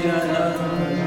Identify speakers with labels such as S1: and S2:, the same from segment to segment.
S1: Prabhu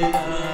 S1: Hare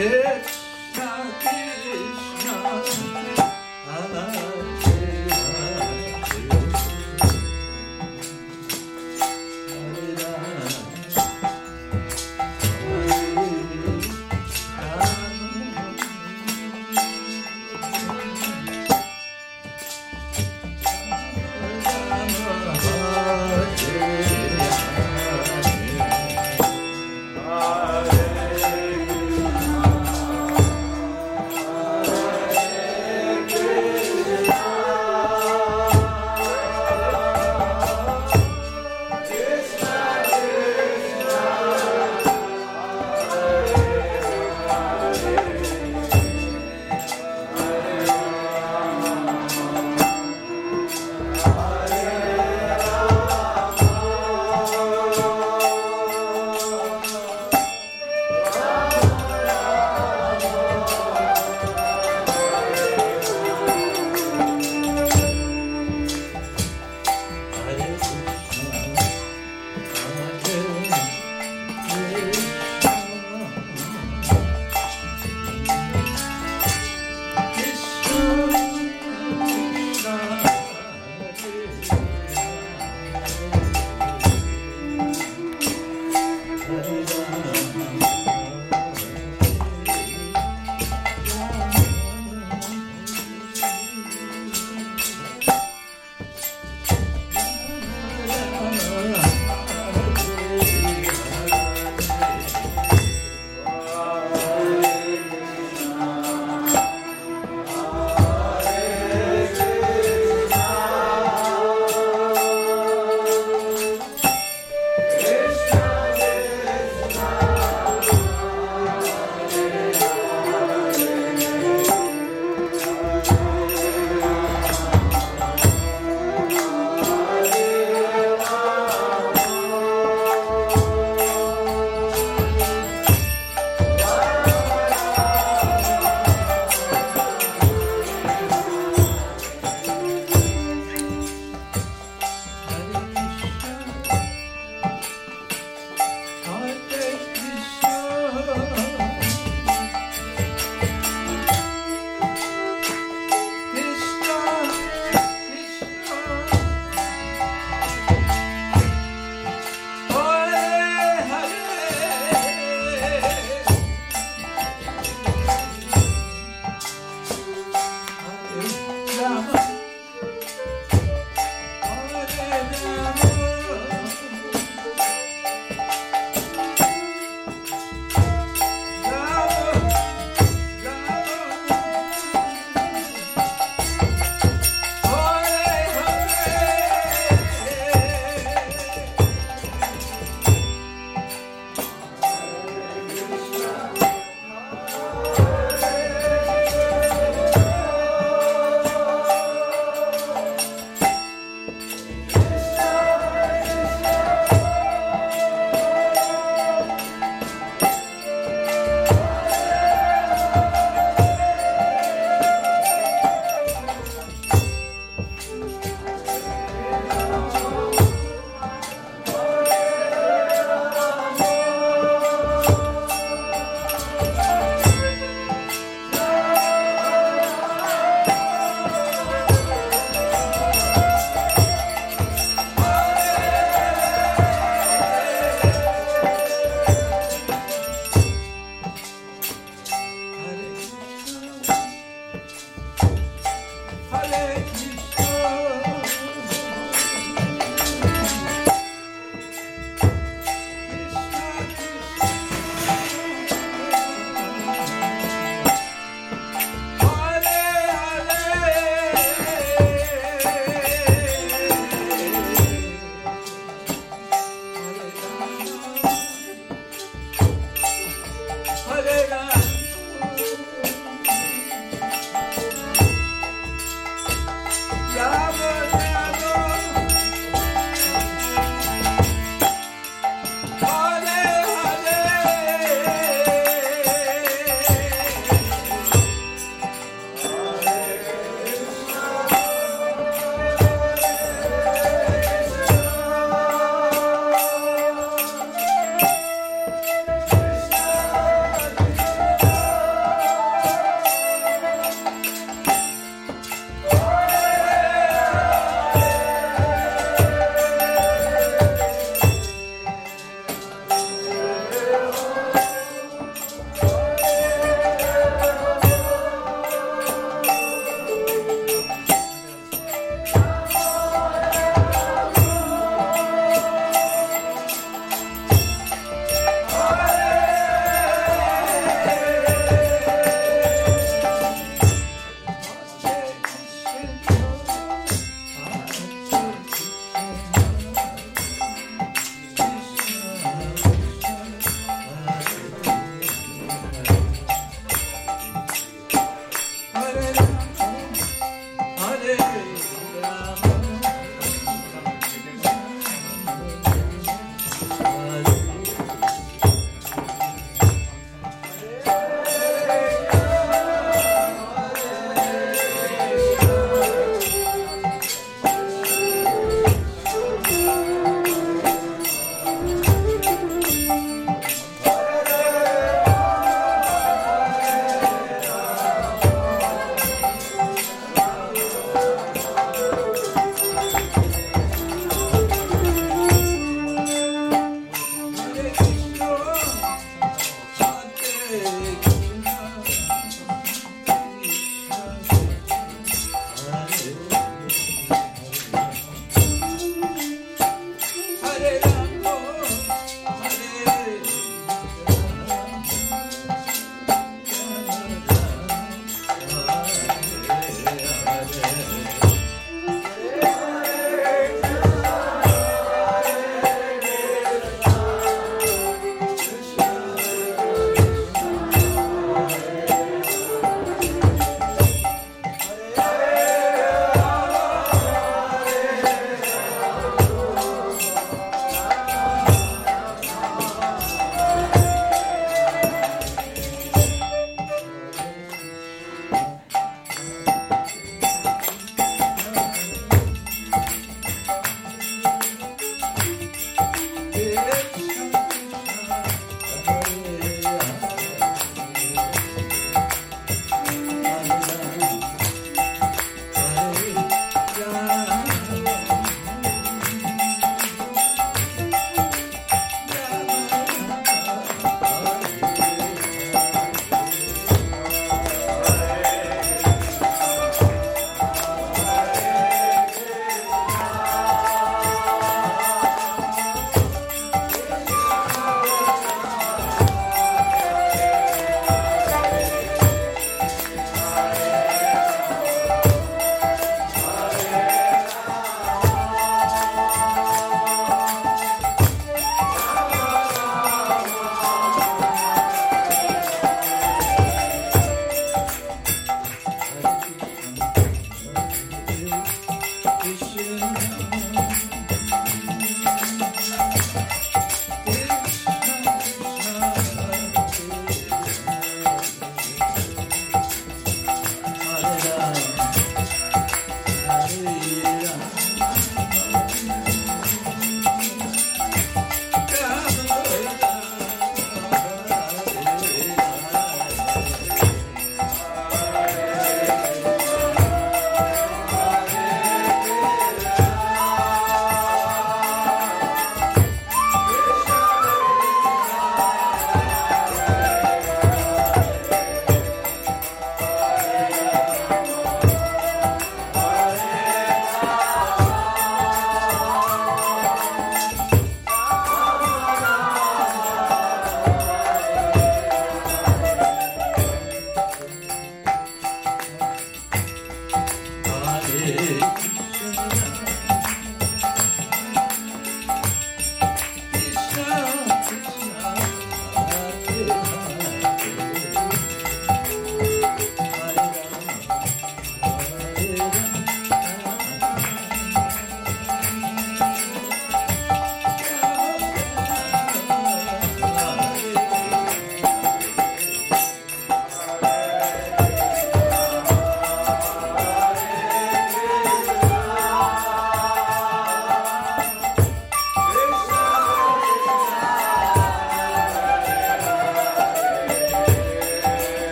S1: Krishna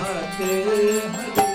S1: Hare Hare,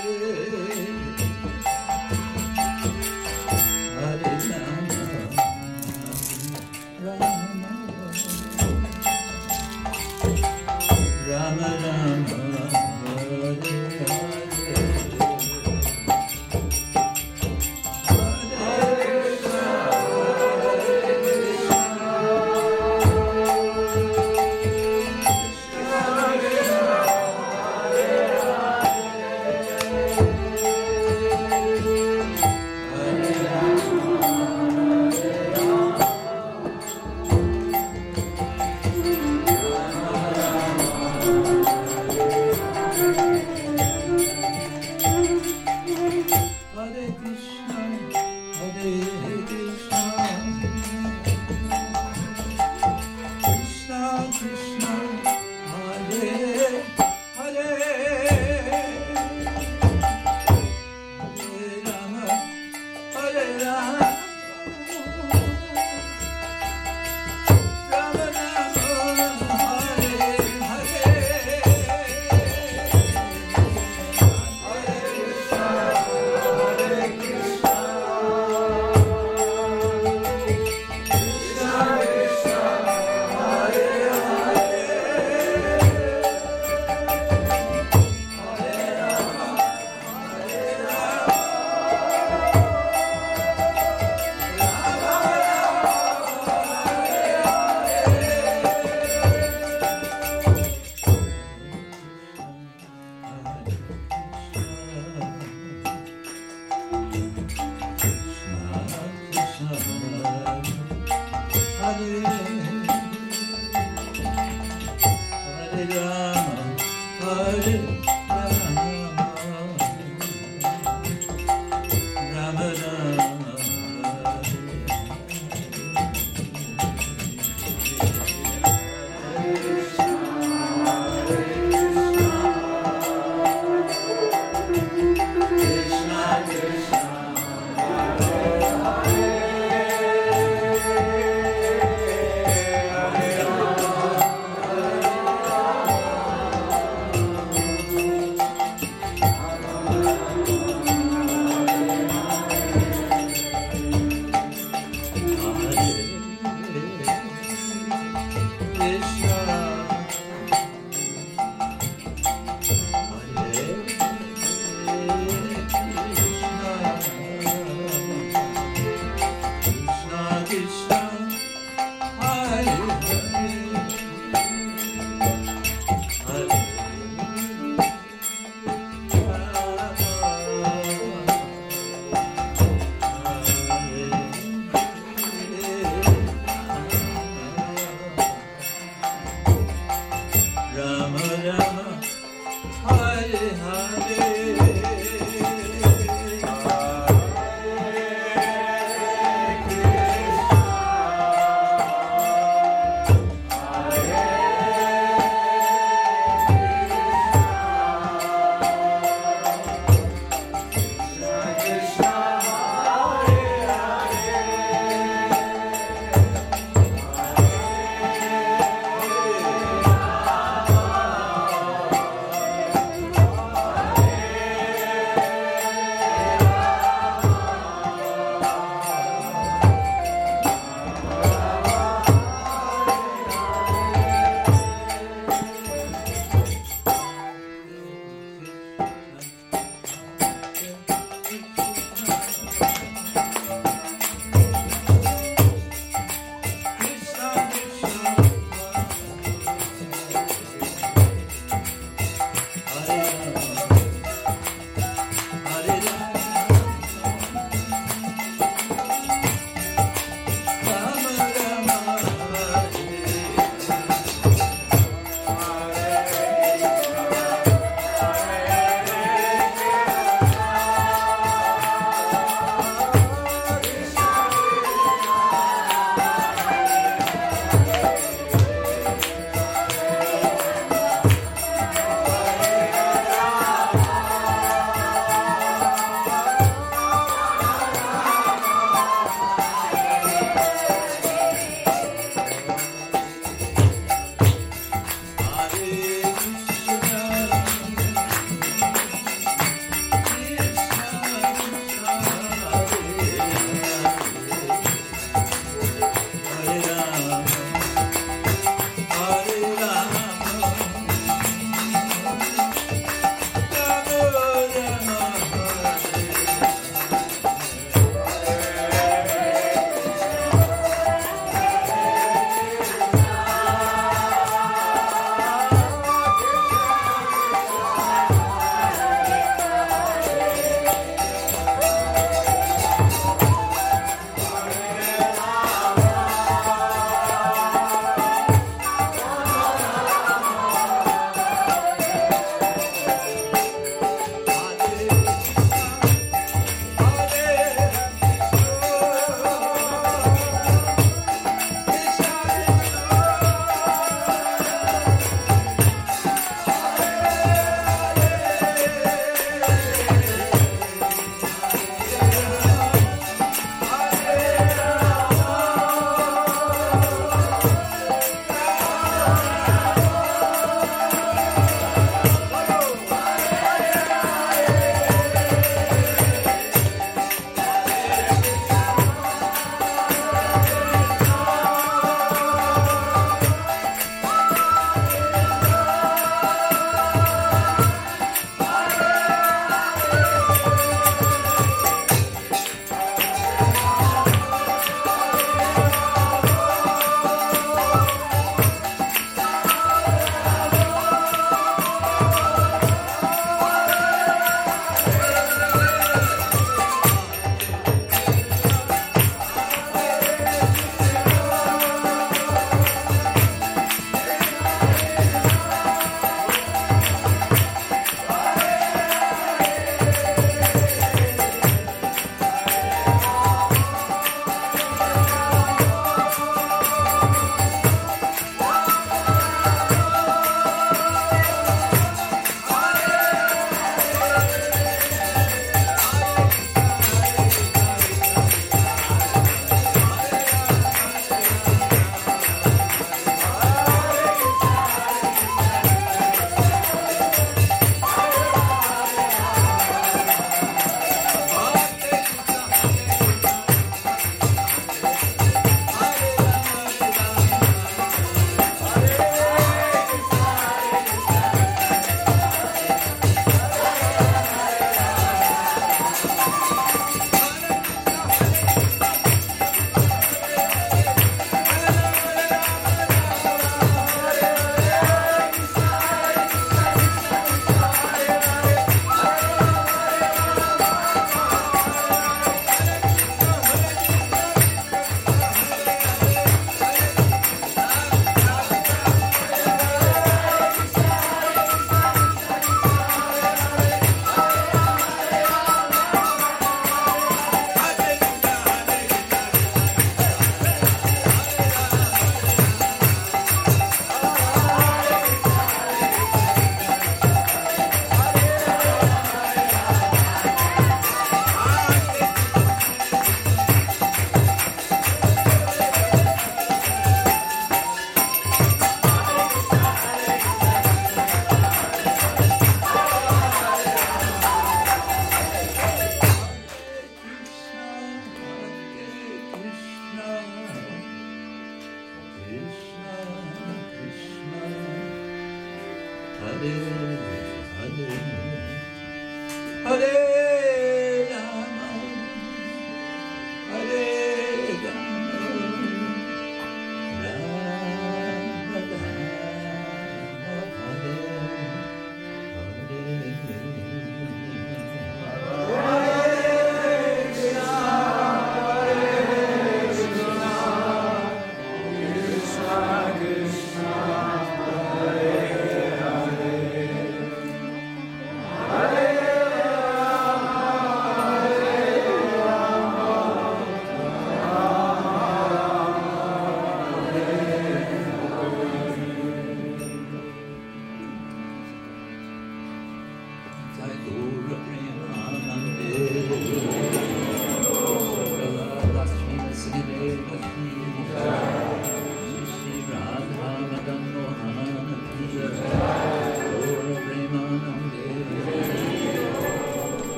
S2: Hallelujah.